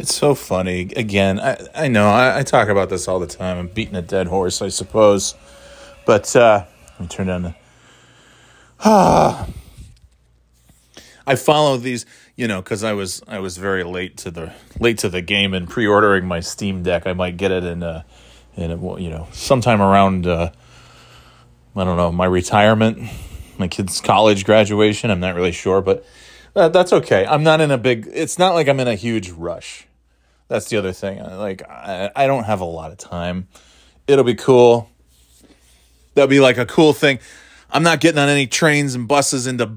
It's so funny. Again, I, I know I, I talk about this all the time. I'm beating a dead horse, I suppose. But uh, let me turn down the. Ah. I follow these, you know, because I was I was very late to the late to the game and pre-ordering my Steam Deck. I might get it in uh in a, you know sometime around uh, I don't know my retirement, my kid's college graduation. I'm not really sure, but uh, that's okay. I'm not in a big. It's not like I'm in a huge rush. That's the other thing. Like I, I don't have a lot of time. It'll be cool. That'll be like a cool thing. I'm not getting on any trains and buses into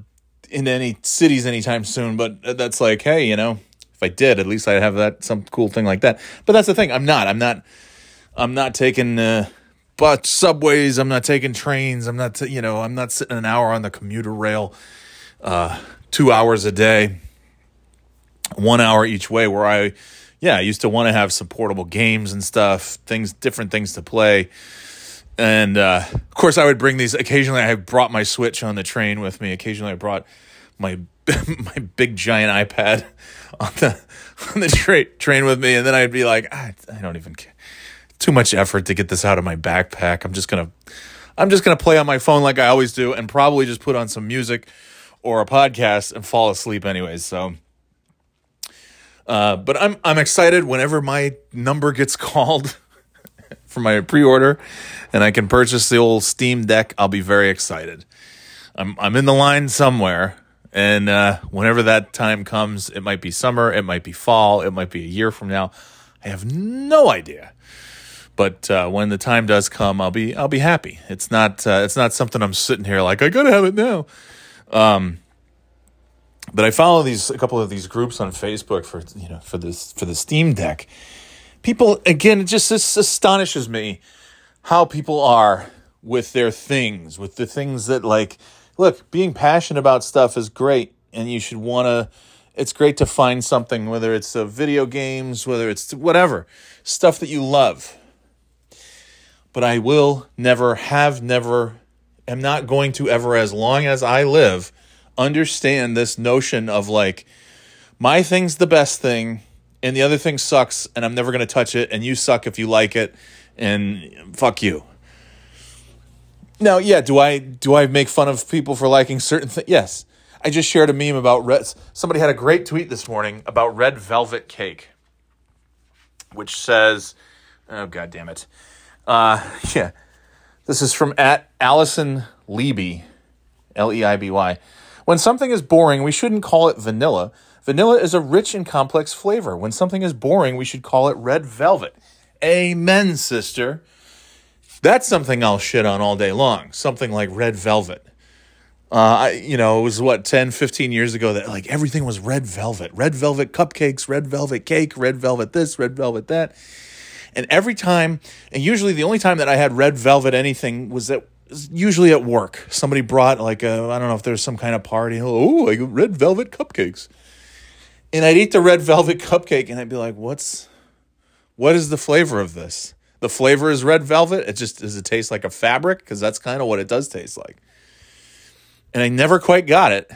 into any cities anytime soon, but that's like, hey, you know, if I did, at least I'd have that some cool thing like that. But that's the thing. I'm not. I'm not. I'm not taking uh, bus subways. I'm not taking trains. I'm not. T- you know. I'm not sitting an hour on the commuter rail, uh, two hours a day, one hour each way. Where I yeah, I used to want to have some portable games and stuff, things, different things to play. And uh, of course, I would bring these. Occasionally, I brought my Switch on the train with me. Occasionally, I brought my my big giant iPad on the on the tra- train with me, and then I'd be like, I, I don't even care. Too much effort to get this out of my backpack. I'm just gonna I'm just gonna play on my phone like I always do, and probably just put on some music or a podcast and fall asleep anyways. So uh, but I'm I'm excited whenever my number gets called for my pre-order, and I can purchase the old Steam Deck. I'll be very excited. I'm I'm in the line somewhere, and uh, whenever that time comes, it might be summer, it might be fall, it might be a year from now. I have no idea. But uh, when the time does come, I'll be I'll be happy. It's not uh, it's not something I'm sitting here like I gotta have it now. Um, but I follow these a couple of these groups on Facebook for you know for this for the Steam Deck. People again, it just this astonishes me how people are with their things, with the things that like look, being passionate about stuff is great and you should want to it's great to find something whether it's uh, video games, whether it's whatever, stuff that you love. But I will never have never am not going to ever as long as I live understand this notion of like my thing's the best thing and the other thing sucks and I'm never going to touch it and you suck if you like it and fuck you. Now, yeah, do I do I make fun of people for liking certain things? Yes. I just shared a meme about red somebody had a great tweet this morning about red velvet cake which says oh god damn it. Uh yeah. This is from at Allison Leiby, L E I B Y. When something is boring, we shouldn't call it vanilla. Vanilla is a rich and complex flavor. When something is boring, we should call it red velvet. Amen, sister. That's something I'll shit on all day long. Something like red velvet. Uh, I, you know, it was what 10, 15 years ago that like everything was red velvet, red velvet cupcakes, red velvet cake, red velvet this, red velvet that. And every time, and usually the only time that I had red velvet anything was that usually at work. Somebody brought like a I don't know if there's some kind of party. Oh, like red velvet cupcakes. And I'd eat the red velvet cupcake and I'd be like, "What's what is the flavor of this?" The flavor is red velvet. It just does it taste like a fabric because that's kind of what it does taste like. And I never quite got it.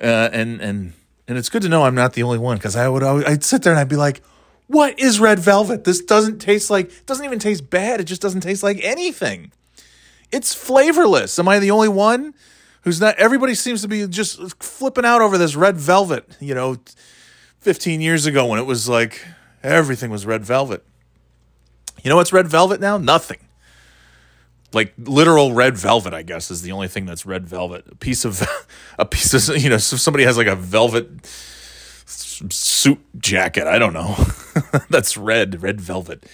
Uh, and and and it's good to know I'm not the only one because I would I'd sit there and I'd be like, what is red velvet? This doesn't taste like, doesn't even taste bad. It just doesn't taste like anything. It's flavorless. Am I the only one who's not? Everybody seems to be just flipping out over this red velvet, you know, 15 years ago when it was like everything was red velvet. You know what's red velvet now? Nothing. Like literal red velvet, I guess, is the only thing that's red velvet. A piece of, a piece of, you know, so somebody has like a velvet suit jacket. I don't know. That's red, red velvet.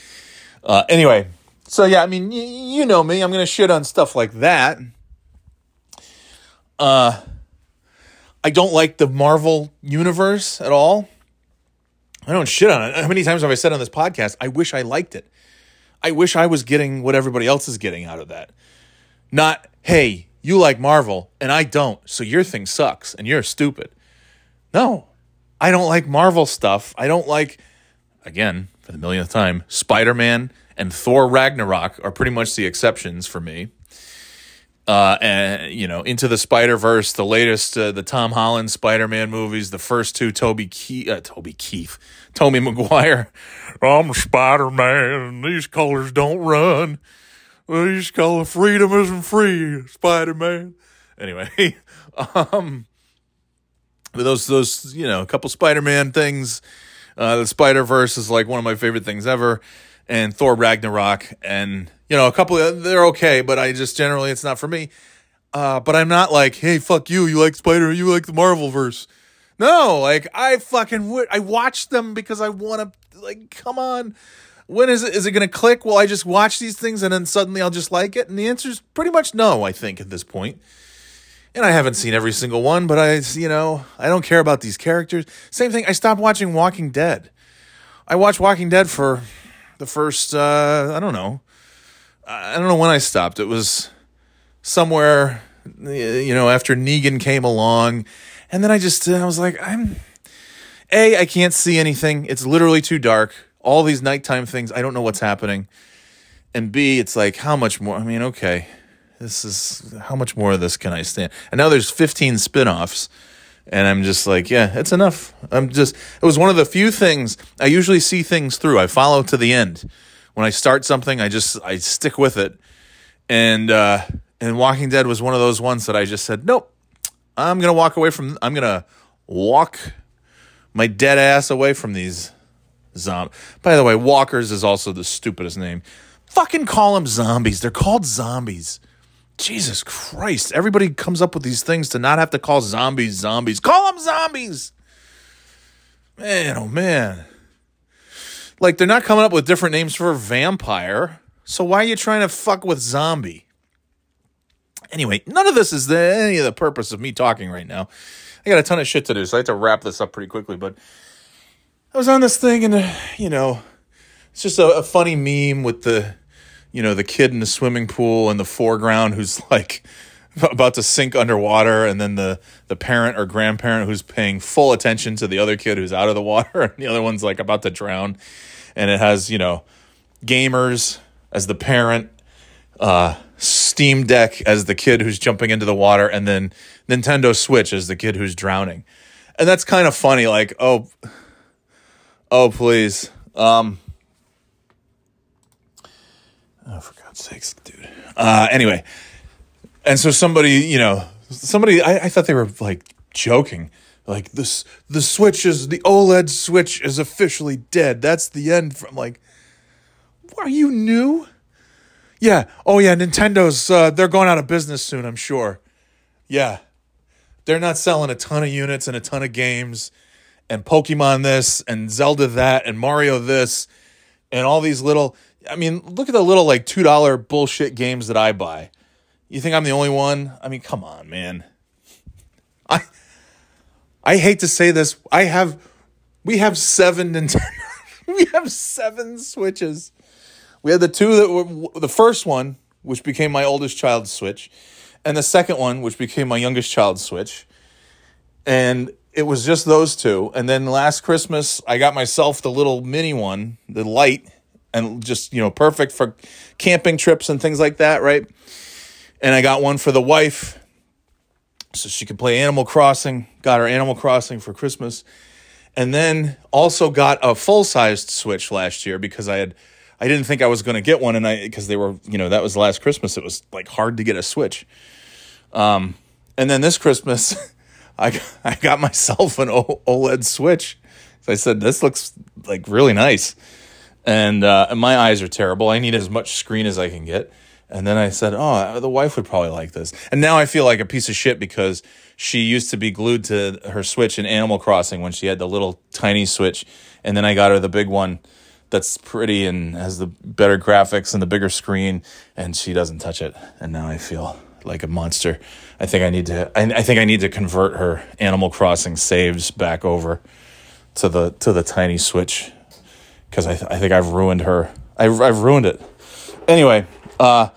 Uh, anyway, so yeah, I mean, y- you know me. I'm gonna shit on stuff like that. Uh, I don't like the Marvel universe at all. I don't shit on it. How many times have I said on this podcast? I wish I liked it. I wish I was getting what everybody else is getting out of that. Not, hey, you like Marvel and I don't, so your thing sucks and you're stupid. No, I don't like Marvel stuff. I don't like, again, for the millionth time, Spider Man and Thor Ragnarok are pretty much the exceptions for me. uh, and you know, into the Spider Verse, the latest, uh, the Tom Holland Spider Man movies, the first two, Toby Keith, uh, Toby Keith, Tobey Maguire. I'm Spider Man. These colors don't run. These color freedom isn't free, Spider Man. Anyway, um, those those you know, a couple Spider Man things. Uh, the Spider Verse is like one of my favorite things ever, and Thor Ragnarok, and you know, a couple they're okay, but I just generally it's not for me. Uh, but I'm not like, hey, fuck you, you like Spider, you like the Marvel verse. No, like I fucking would. I watch them because I want to. Like, come on. When is it? Is it going to click? Will I just watch these things and then suddenly I'll just like it? And the answer is pretty much no. I think at this point. And I haven't seen every single one, but I, you know, I don't care about these characters. Same thing. I stopped watching Walking Dead. I watched Walking Dead for the first, uh, I don't know, I don't know when I stopped. It was somewhere, you know, after Negan came along. And then I just, I was like, I'm, A, I can't see anything. It's literally too dark. All these nighttime things, I don't know what's happening. And B, it's like, how much more? I mean, okay, this is, how much more of this can I stand? And now there's 15 spin offs. And I'm just like, yeah, it's enough. I'm just, it was one of the few things I usually see things through. I follow to the end when I start something, I just I stick with it. And uh, and Walking Dead was one of those ones that I just said, nope, I'm gonna walk away from. I'm gonna walk my dead ass away from these zombies. By the way, walkers is also the stupidest name. Fucking call them zombies. They're called zombies. Jesus Christ. Everybody comes up with these things to not have to call zombies zombies. Call them zombies. Man, oh man. Like they're not coming up with different names for vampire. So why are you trying to fuck with zombie? Anyway, none of this is the, any of the purpose of me talking right now. I got a ton of shit to do, so I have to wrap this up pretty quickly. But I was on this thing, and uh, you know, it's just a, a funny meme with the, you know, the kid in the swimming pool in the foreground who's like about to sink underwater and then the the parent or grandparent who's paying full attention to the other kid who's out of the water and the other one's like about to drown. And it has you know gamers as the parent uh, steam deck as the kid who's jumping into the water and then nintendo switch as the kid who's drowning. And that's kind of funny like oh oh please. Um oh for god's sakes dude. Uh anyway and so somebody you know somebody I, I thought they were like joking. Like this the switch is the oled switch is officially dead. That's the end from like are you new? Yeah. Oh yeah nintendo's uh, they're going out of business soon i'm sure. Yeah. They're not selling a ton of units and a ton of games and pokemon this and zelda that and mario this and all these little i mean look at the little like $2 bullshit games that i buy you think i'm the only one i mean come on man i I hate to say this. I have, we have seven Nintendo. we have seven Switches. We had the two that were the first one, which became my oldest child's Switch, and the second one, which became my youngest child's Switch. And it was just those two. And then last Christmas, I got myself the little mini one, the light, and just, you know, perfect for camping trips and things like that, right? And I got one for the wife so she could play Animal Crossing. Got her Animal Crossing for Christmas, and then also got a full sized Switch last year because I had I didn't think I was going to get one, and I because they were you know that was last Christmas. It was like hard to get a Switch. Um, and then this Christmas, I I got myself an OLED Switch. So I said this looks like really nice, and uh, my eyes are terrible. I need as much screen as I can get. And then I said, "Oh, the wife would probably like this." And now I feel like a piece of shit because she used to be glued to her Switch in Animal Crossing when she had the little tiny Switch, and then I got her the big one that's pretty and has the better graphics and the bigger screen, and she doesn't touch it. And now I feel like a monster. I think I need to. I, I think I need to convert her Animal Crossing saves back over to the to the tiny Switch because I th- I think I've ruined her. I've I've ruined it. Anyway, uh,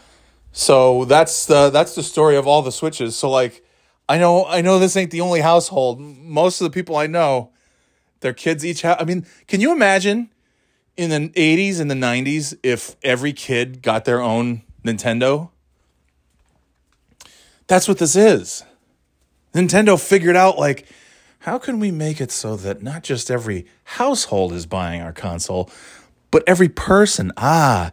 so that's the that's the story of all the switches. So like I know I know this ain't the only household. Most of the people I know, their kids each have I mean, can you imagine in the 80s and the 90s if every kid got their own Nintendo? That's what this is. Nintendo figured out like how can we make it so that not just every household is buying our console, but every person, ah,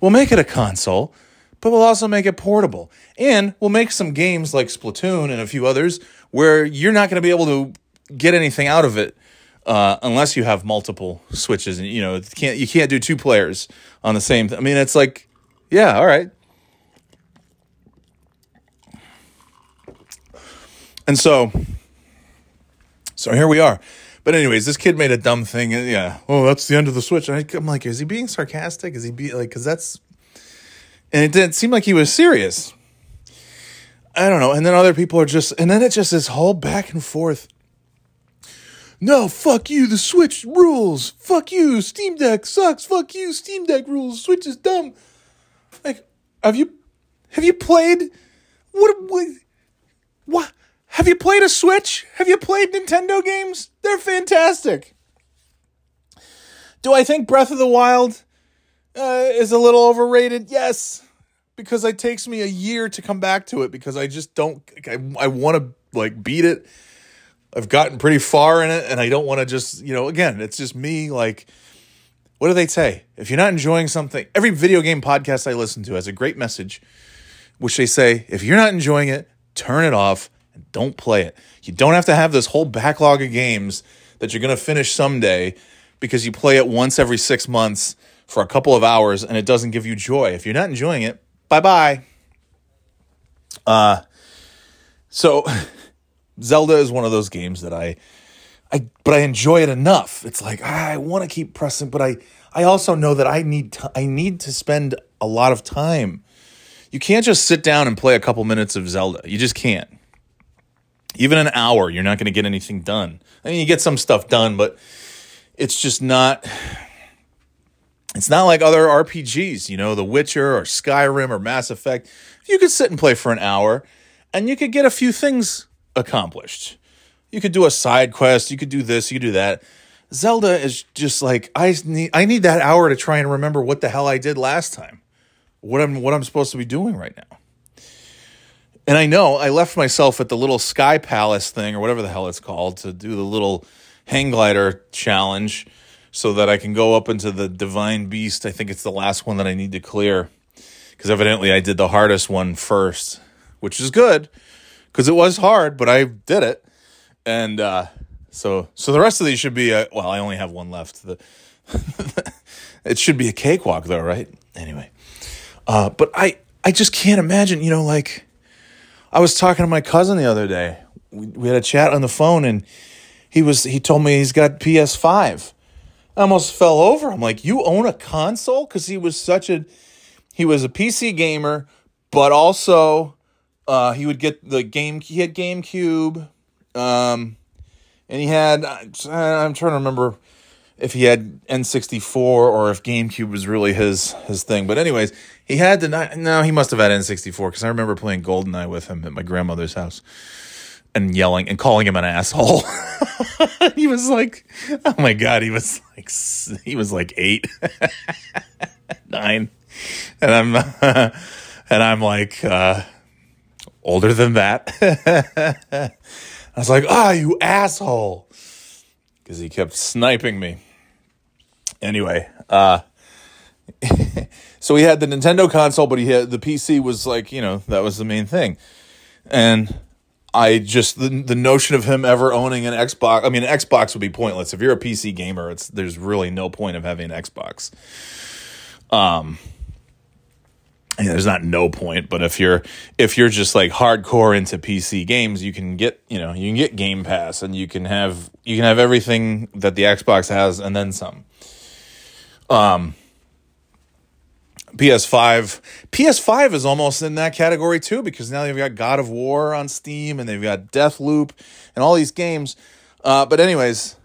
we'll make it a console, but we'll also make it portable. And we'll make some games like Splatoon and a few others where you're not going to be able to get anything out of it uh, unless you have multiple switches and you know can't you can't do two players on the same. Th- I mean, it's like, yeah, all right. And so, so here we are. But anyways, this kid made a dumb thing. Yeah. Oh, that's the end of the switch. I, am like, is he being sarcastic? Is he be like, because that's, and it didn't seem like he was serious. I don't know. And then other people are just, and then it just this whole back and forth. No, fuck you. The Switch rules. Fuck you. Steam Deck sucks. Fuck you. Steam Deck rules. Switch is dumb. Like, have you, have you played? What? What? what have you played a Switch? Have you played Nintendo games? They're fantastic. Do I think Breath of the Wild uh, is a little overrated? Yes, because it takes me a year to come back to it because I just don't. I, I want to like beat it. I've gotten pretty far in it, and I don't want to just you know. Again, it's just me. Like, what do they say? If you're not enjoying something, every video game podcast I listen to has a great message, which they say if you're not enjoying it, turn it off and don't play it. You don't have to have this whole backlog of games that you're going to finish someday because you play it once every six months for a couple of hours and it doesn't give you joy. If you're not enjoying it, bye bye. Uh, so Zelda is one of those games that I, I, but I enjoy it enough. It's like ah, I want to keep pressing, but I, I also know that I need, to, I need to spend a lot of time. You can't just sit down and play a couple minutes of Zelda. You just can't even an hour, you're not going to get anything done. I mean, you get some stuff done, but it's just not. It's not like other RPGs, you know, The Witcher or Skyrim or Mass Effect. You could sit and play for an hour and you could get a few things accomplished. You could do a side quest, you could do this, you could do that. Zelda is just like I need I need that hour to try and remember what the hell I did last time. What I'm what I'm supposed to be doing right now. And I know I left myself at the little Sky Palace thing or whatever the hell it's called to do the little hang glider challenge so that I can go up into the Divine Beast. I think it's the last one that I need to clear because evidently I did the hardest one first, which is good because it was hard, but I did it. And uh, so, so the rest of these should be a, well. I only have one left. The it should be a cakewalk, though, right? Anyway, uh, but I I just can't imagine. You know, like I was talking to my cousin the other day. We, we had a chat on the phone, and he was he told me he's got PS5. I almost fell over. I'm like, you own a console? Because he was such a he was a PC gamer, but also uh, he would get the game. He had GameCube, um, and he had. I'm trying to remember if he had N64 or if GameCube was really his his thing. But anyways, he had the no, he must have had N64 because I remember playing GoldenEye with him at my grandmother's house and yelling and calling him an asshole. he was like, oh my god, he was like he was like eight, nine, and I'm and I'm like uh, older than that. I was like, ah, oh, you asshole, because he kept sniping me. Anyway, uh, so he had the Nintendo console, but he had the PC was like, you know, that was the main thing. And I just the the notion of him ever owning an Xbox, I mean, an Xbox would be pointless. If you're a PC gamer, it's there's really no point of having an Xbox. Um yeah, there's not no point, but if you're if you're just like hardcore into PC games, you can get you know you can get Game Pass and you can have you can have everything that the Xbox has and then some. Um, PS5. PS5 is almost in that category too because now they've got God of War on Steam and they've got Deathloop and all these games. Uh, but anyways,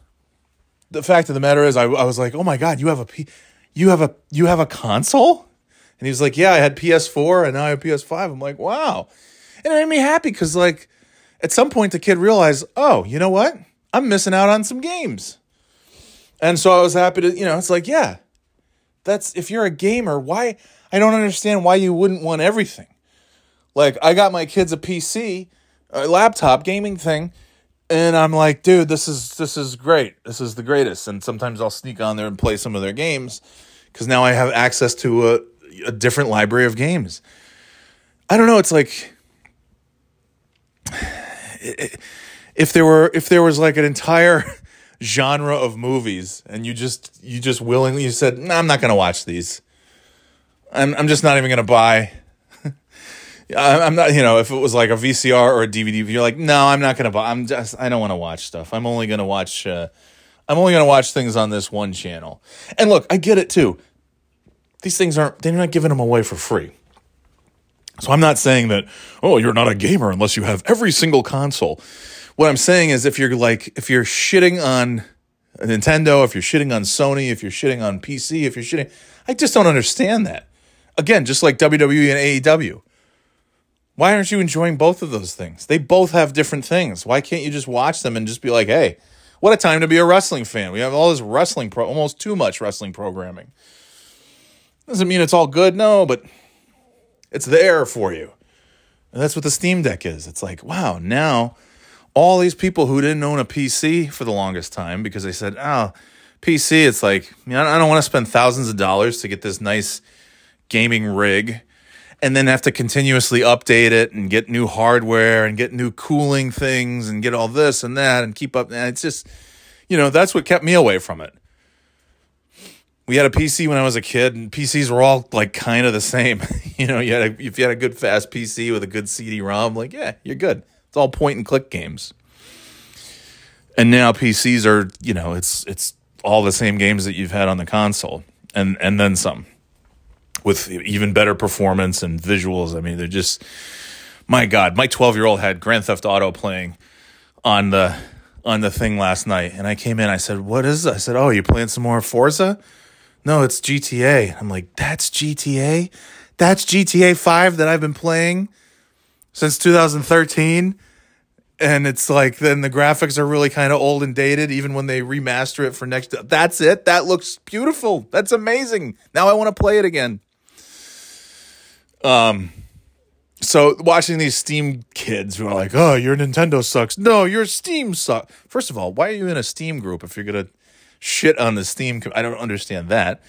the fact of the matter is, I, I was like, oh my god, you have a P- you have a you have a console, and he was like, yeah, I had PS4 and now I have PS5. I'm like, wow, and it made me happy because like at some point the kid realized, oh, you know what, I'm missing out on some games, and so I was happy to, you know, it's like, yeah, that's if you're a gamer, why I don't understand why you wouldn't want everything. Like I got my kids a PC, a laptop gaming thing, and I'm like, dude, this is this is great. This is the greatest. And sometimes I'll sneak on there and play some of their games because now I have access to a, a different library of games. I don't know. It's like if there were if there was like an entire genre of movies and you just you just willingly you said nah, i'm not going to watch these. I'm, I'm just not even going to buy i'm not you know if it was like a vcr or a dvd you're like no i'm not going to buy i'm just i don't want to watch stuff. I'm only to watch uh, i'm only going to watch things on this one channel. And look i get it too. These things aren't they're not giving them away for free. So i'm not saying that oh you're not a gamer unless you have every single console what I'm saying is, if you're like, if you're shitting on Nintendo, if you're shitting on Sony, if you're shitting on PC, if you're shitting, I just don't understand that. Again, just like WWE and AEW. Why aren't you enjoying both of those things? They both have different things. Why can't you just watch them and just be like, hey, what a time to be a wrestling fan? We have all this wrestling, pro- almost too much wrestling programming. Doesn't mean it's all good, no, but it's there for you. And that's what the Steam Deck is. It's like, wow, now all these people who didn't own a PC for the longest time because they said, ah, oh, PC, it's like, I don't want to spend thousands of dollars to get this nice gaming rig and then have to continuously update it and get new hardware and get new cooling things and get all this and that and keep up. And it's just, you know, that's what kept me away from it. We had a PC when I was a kid, and PCs were all like kind of the same. you know, you had a, if you had a good fast PC with a good CD-ROM, like yeah, you're good. It's all point and click games. And now PCs are, you know, it's it's all the same games that you've had on the console and and then some with even better performance and visuals. I mean, they're just my god, my 12-year-old had Grand Theft Auto playing on the on the thing last night and I came in I said, "What is this?" I said, "Oh, you playing some more Forza?" No, it's GTA. I'm like, "That's GTA? That's GTA 5 that I've been playing since 2013 and it's like then the graphics are really kind of old and dated even when they remaster it for next that's it. That looks beautiful. That's amazing. Now i want to play it again. Um so watching these steam kids who are like oh your nintendo sucks. No your steam sucks first of all why are you in a steam group if you're gonna shit on the steam i don't understand that.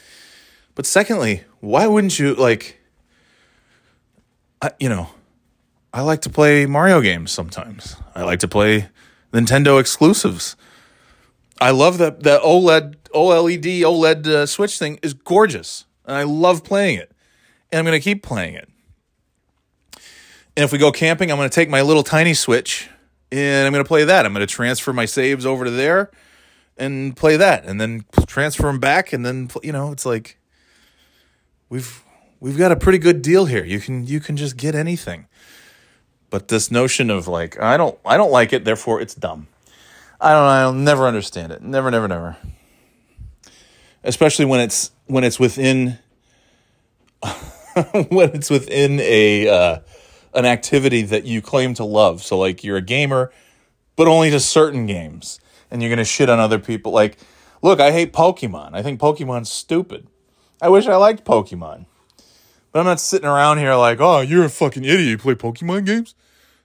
But secondly why wouldn't you like I, you know I like to play Mario games sometimes. I like to play Nintendo exclusives. I love that that OLED OLED OLED uh, Switch thing is gorgeous, and I love playing it, and I'm going to keep playing it. And if we go camping, I'm going to take my little tiny Switch and I'm going to play that. I'm going to transfer my saves over to there and play that, and then transfer them back, and then you know it's like we've we've got a pretty good deal here. You can you can just get anything. But this notion of like I don't I don't like it, therefore it's dumb. I don't I'll never understand it. Never, never, never. Especially when it's when it's within when it's within a uh, an activity that you claim to love. So like you're a gamer, but only to certain games, and you're gonna shit on other people. Like, look, I hate Pokemon. I think Pokemon's stupid. I wish I liked Pokemon. But I'm not sitting around here like, oh, you're a fucking idiot. You play Pokemon games?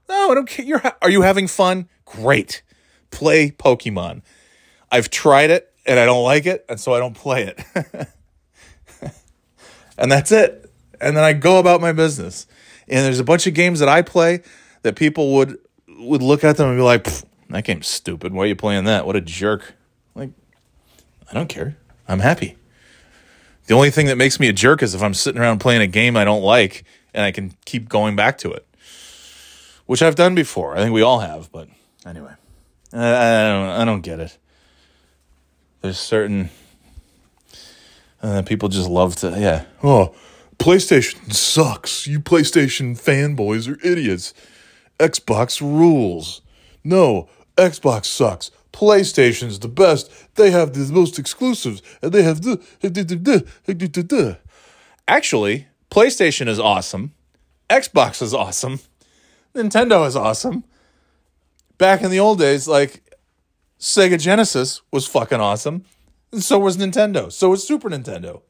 No, I don't care. You're ha- are you having fun? Great. Play Pokemon. I've tried it and I don't like it, and so I don't play it. and that's it. And then I go about my business. And there's a bunch of games that I play that people would would look at them and be like, "That game's stupid. Why are you playing that? What a jerk!" Like, I don't care. I'm happy. The only thing that makes me a jerk is if I'm sitting around playing a game I don't like and I can keep going back to it, which I've done before. I think we all have, but anyway, I, don't, I don't get it. There's certain uh, people just love to, yeah. Oh, PlayStation sucks. You PlayStation fanboys are idiots. Xbox rules. No, Xbox sucks. PlayStation's the best. They have the most exclusives, and they have the. Actually, PlayStation is awesome. Xbox is awesome. Nintendo is awesome. Back in the old days, like Sega Genesis was fucking awesome. And so was Nintendo. So was Super Nintendo.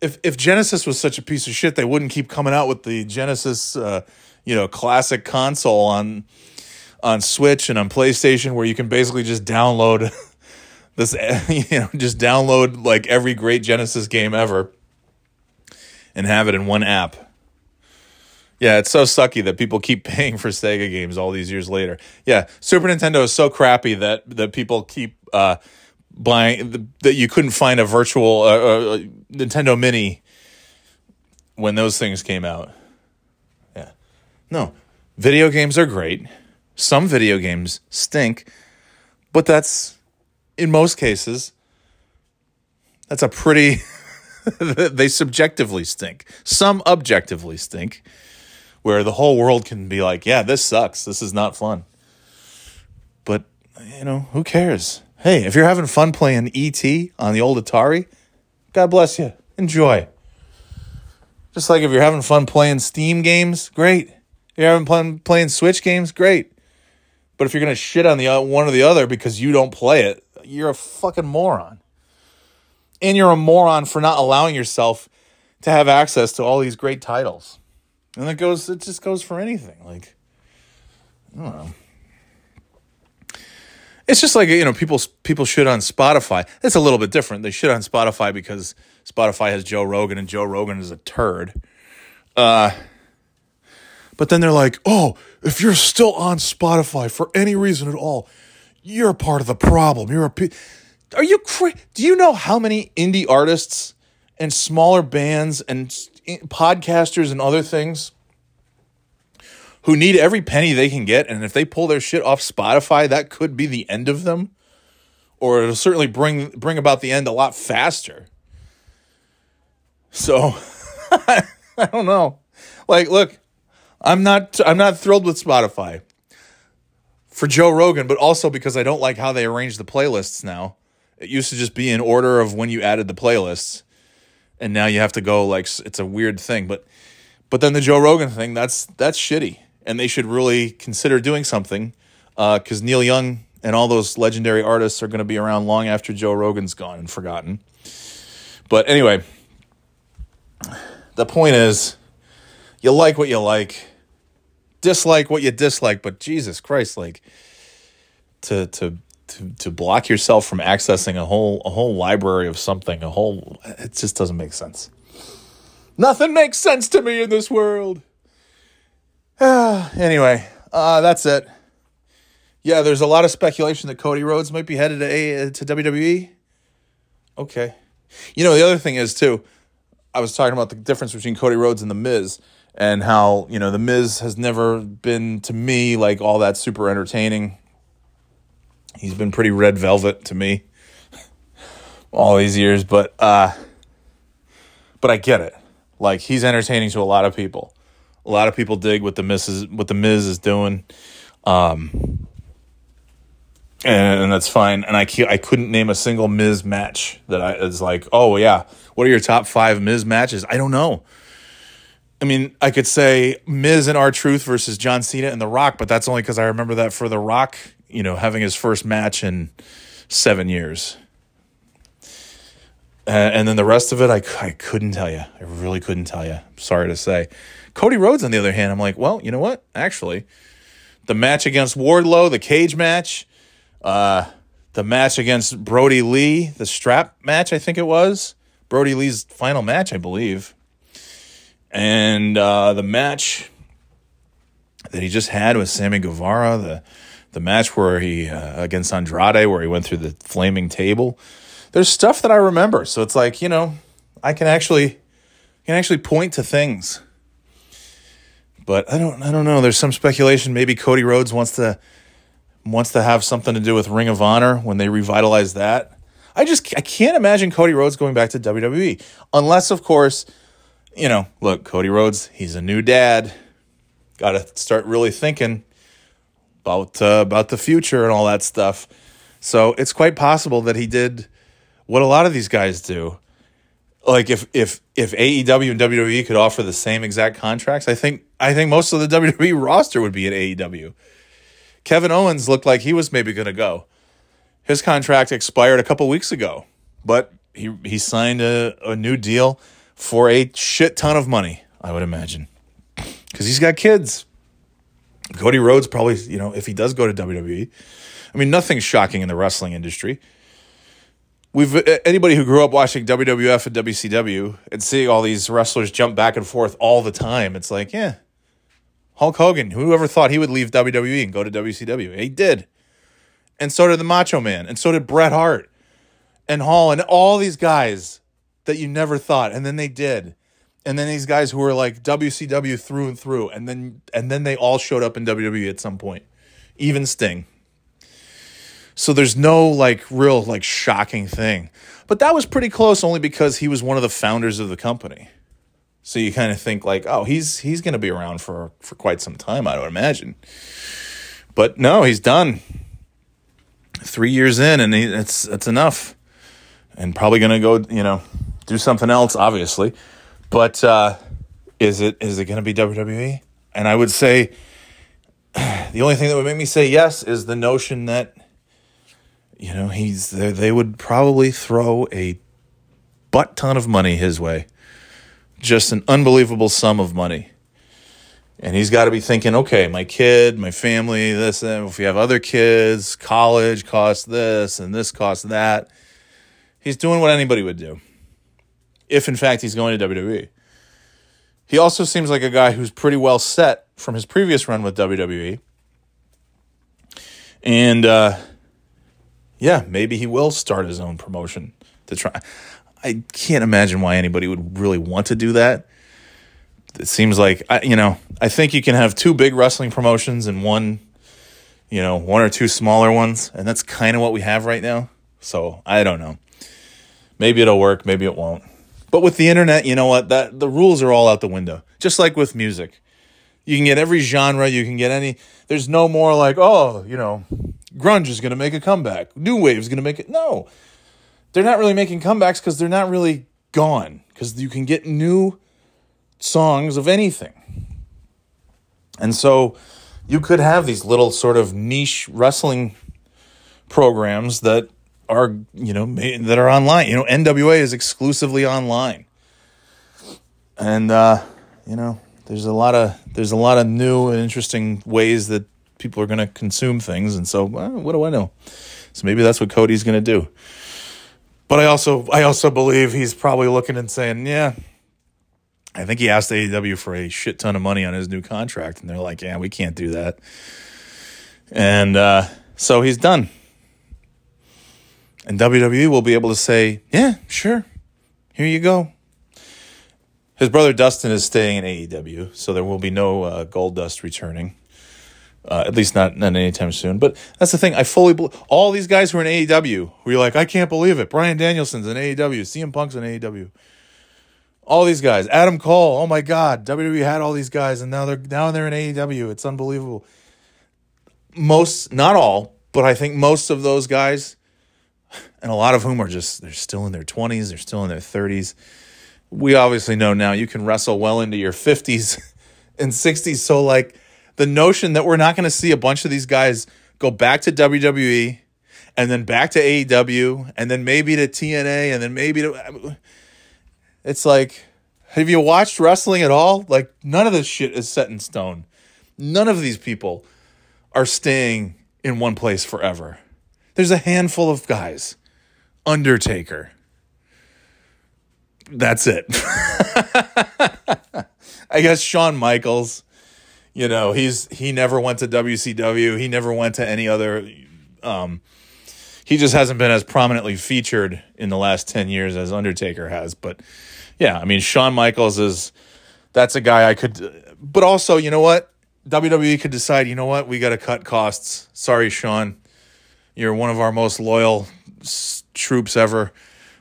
if if Genesis was such a piece of shit, they wouldn't keep coming out with the Genesis, uh, you know, classic console on on Switch and on PlayStation, where you can basically just download this, you know, just download like every great Genesis game ever and have it in one app. Yeah, it's so sucky that people keep paying for Sega games all these years later. Yeah, Super Nintendo is so crappy that that people keep uh, buying the, that you couldn't find a virtual uh, uh, Nintendo Mini when those things came out. Yeah, no, video games are great. Some video games stink, but that's in most cases that's a pretty they subjectively stink. Some objectively stink, where the whole world can be like, yeah, this sucks. This is not fun. But, you know, who cares? Hey, if you're having fun playing ET on the old Atari, God bless you. Enjoy. Just like if you're having fun playing Steam games, great. If you're having fun playing Switch games, great. But if you're gonna shit on the uh, one or the other because you don't play it, you're a fucking moron and you're a moron for not allowing yourself to have access to all these great titles. And it goes, it just goes for anything. Like, I don't know. It's just like you know, people people shit on Spotify. It's a little bit different. They shit on Spotify because Spotify has Joe Rogan, and Joe Rogan is a turd. Uh, but then they're like, "Oh, if you're still on Spotify for any reason at all, you're part of the problem. You're a." Pe-. Are you cra- do you know how many indie artists and smaller bands and podcasters and other things who need every penny they can get and if they pull their shit off Spotify that could be the end of them or it'll certainly bring bring about the end a lot faster. So I don't know. Like look, I'm not I'm not thrilled with Spotify for Joe Rogan, but also because I don't like how they arrange the playlists now. It used to just be in order of when you added the playlists, and now you have to go like it's a weird thing. But but then the Joe Rogan thing that's that's shitty, and they should really consider doing something because uh, Neil Young and all those legendary artists are going to be around long after Joe Rogan's gone and forgotten. But anyway, the point is, you like what you like, dislike what you dislike, but Jesus Christ, like to to to, to block yourself from accessing a whole a whole library of something, a whole it just doesn't make sense. Nothing makes sense to me in this world. anyway, uh, that's it. Yeah, there's a lot of speculation that Cody Rhodes might be headed to a, to WWE. Okay. You know, the other thing is too, I was talking about the difference between Cody Rhodes and The Miz and how, you know, The Miz has never been to me like all that super entertaining. He's been pretty red velvet to me all these years, but uh, but I get it. Like he's entertaining to a lot of people. A lot of people dig what the Miz is, what the Miz is doing, um, and, and that's fine. And I I couldn't name a single Miz match that I is like, oh yeah, what are your top five Miz matches? I don't know. I mean, I could say Miz and R-Truth versus John Cena and The Rock, but that's only because I remember that for The Rock you know, having his first match in seven years. Uh, and then the rest of it, I, I couldn't tell you. I really couldn't tell you. Sorry to say. Cody Rhodes, on the other hand, I'm like, well, you know what? Actually, the match against Wardlow, the cage match, uh, the match against Brodie Lee, the strap match, I think it was. Brodie Lee's final match, I believe. And uh, the match that he just had with Sammy Guevara, the the match where he uh, against Andrade, where he went through the flaming table. There's stuff that I remember, so it's like you know, I can actually can actually point to things. But I don't I don't know. There's some speculation maybe Cody Rhodes wants to wants to have something to do with Ring of Honor when they revitalize that. I just I can't imagine Cody Rhodes going back to WWE unless of course, you know, look, Cody Rhodes, he's a new dad. Got to start really thinking about uh, about the future and all that stuff. So it's quite possible that he did what a lot of these guys do. Like if if if AEW and WWE could offer the same exact contracts, I think I think most of the WWE roster would be at AEW. Kevin Owens looked like he was maybe going to go. His contract expired a couple weeks ago, but he he signed a, a new deal for a shit ton of money, I would imagine. Because he's got kids. Cody Rhodes probably, you know, if he does go to WWE, I mean, nothing's shocking in the wrestling industry. We've uh, anybody who grew up watching WWF and WCW and seeing all these wrestlers jump back and forth all the time, it's like, yeah, Hulk Hogan. Whoever thought he would leave WWE and go to WCW? He did, and so did the Macho Man, and so did Bret Hart, and Hall, and all these guys that you never thought, and then they did, and then these guys who were like WCW through and through, and then and then they all showed up in WWE at some point, even Sting. So there's no like real like shocking thing. But that was pretty close only because he was one of the founders of the company. So you kind of think like, oh, he's he's going to be around for for quite some time, I would imagine. But no, he's done. 3 years in and he, it's it's enough. And probably going to go, you know, do something else obviously. But uh is it is it going to be WWE? And I would say the only thing that would make me say yes is the notion that you know, he's they would probably throw a butt ton of money his way. Just an unbelievable sum of money. And he's got to be thinking, okay, my kid, my family, this, and if we have other kids, college costs this and this costs that. He's doing what anybody would do. If in fact he's going to WWE. He also seems like a guy who's pretty well set from his previous run with WWE. And uh, yeah, maybe he will start his own promotion to try. I can't imagine why anybody would really want to do that. It seems like you know, I think you can have two big wrestling promotions and one, you know, one or two smaller ones, and that's kind of what we have right now. So I don't know. Maybe it'll work, maybe it won't. But with the internet, you know what? That the rules are all out the window. Just like with music. You can get every genre, you can get any there's no more like, oh, you know, grunge is going to make a comeback. New wave is going to make it. No, they're not really making comebacks because they're not really gone. Because you can get new songs of anything, and so you could have these little sort of niche wrestling programs that are you know that are online. You know, NWA is exclusively online, and uh, you know there's a lot of there's a lot of new and interesting ways that people are going to consume things, and so well, what do I know? So maybe that's what Cody's going to do. But I also I also believe he's probably looking and saying, yeah. I think he asked AEW for a shit ton of money on his new contract, and they're like, yeah, we can't do that. And uh, so he's done. And WWE will be able to say, yeah, sure, here you go. His brother Dustin is staying in AEW, so there will be no uh, Goldust returning. Uh, at least not, not anytime soon. But that's the thing. I fully believe all these guys who are in AEW. Who you're like, I can't believe it. Bryan Danielson's in AEW. CM Punk's in AEW. All these guys. Adam Cole. Oh my God. WWE had all these guys, and now they're now they're in AEW. It's unbelievable. Most, not all, but I think most of those guys, and a lot of whom are just they're still in their twenties. They're still in their thirties. We obviously know now you can wrestle well into your fifties and sixties. So like the notion that we're not going to see a bunch of these guys go back to WWE and then back to AEW and then maybe to TNA and then maybe to it's like have you watched wrestling at all? Like none of this shit is set in stone. None of these people are staying in one place forever. There's a handful of guys. Undertaker. That's it. I guess Shawn Michaels you know, he's he never went to WCW. He never went to any other. Um, he just hasn't been as prominently featured in the last ten years as Undertaker has. But yeah, I mean, Shawn Michaels is that's a guy I could. But also, you know what? WWE could decide. You know what? We got to cut costs. Sorry, Shawn. You're one of our most loyal troops ever,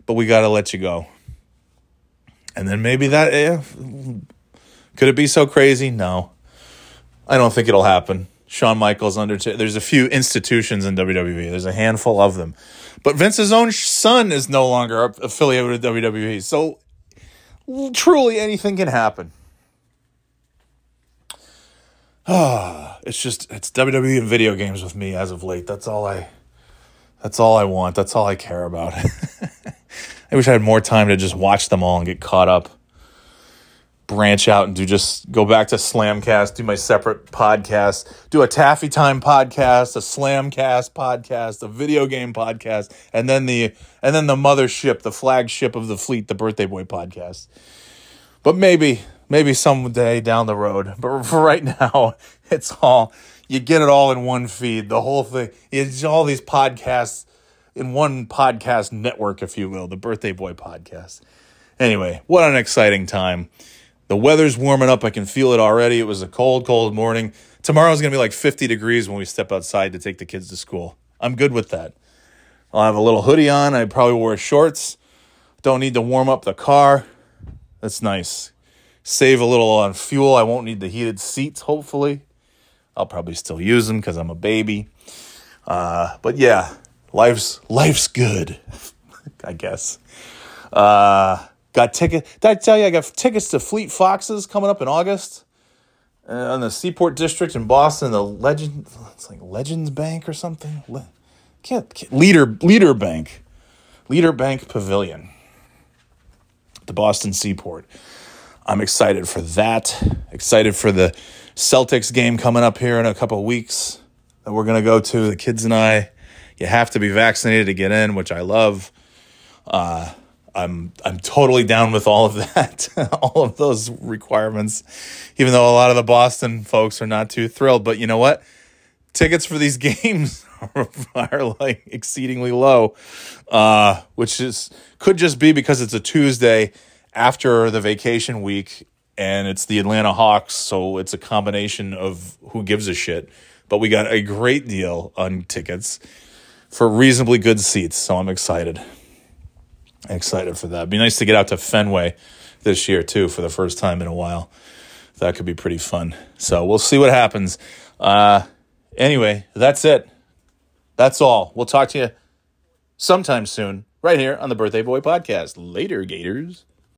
but we got to let you go. And then maybe that. Eh, could it be so crazy? No. I don't think it'll happen. Shawn Michaels, Undertaker. There's a few institutions in WWE. There's a handful of them, but Vince's own son is no longer affiliated with WWE. So truly, anything can happen. Ah, it's just it's WWE and video games with me as of late. That's all I. That's all I want. That's all I care about. I wish I had more time to just watch them all and get caught up. branch out and do just go back to Slamcast, do my separate podcast, do a Taffy Time podcast, a Slamcast podcast, a video game podcast, and then the and then the mothership, the flagship of the fleet, the Birthday Boy podcast. But maybe maybe someday down the road. But for right now, it's all you get it all in one feed. The whole thing. is all these podcasts in one podcast network, if you will, the Birthday Boy podcast. Anyway, what an exciting time. The weather's warming up. I can feel it already. It was a cold, cold morning. Tomorrow's going to be like 50 degrees when we step outside to take the kids to school. I'm good with that. I'll have a little hoodie on. I probably wear shorts. Don't need to warm up the car. That's nice. Save a little on fuel. I won't need the heated seats, hopefully. I'll probably still use them because I'm a baby. Uh, but yeah, life's life's good, I guess. Uh, Got ticket. Did I tell you I got tickets to Fleet Foxes coming up in August? Uh, in the Seaport District in Boston, the Legend, it's like Legends Bank or something. Le, can't, can't Leader Leader Bank, Leader Bank Pavilion, the Boston Seaport. I'm excited for that. Excited for the Celtics game coming up here in a couple weeks that we're gonna go to. The kids and I. You have to be vaccinated to get in, which I love. Uh, I'm I'm totally down with all of that, all of those requirements, even though a lot of the Boston folks are not too thrilled. But you know what? Tickets for these games are, are like exceedingly low, uh, which is could just be because it's a Tuesday after the vacation week and it's the Atlanta Hawks, so it's a combination of who gives a shit. But we got a great deal on tickets for reasonably good seats, so I'm excited. Excited for that. It'd be nice to get out to Fenway this year too for the first time in a while. That could be pretty fun. So we'll see what happens. Uh, anyway, that's it. That's all. We'll talk to you sometime soon, right here on the Birthday Boy Podcast. Later, Gators.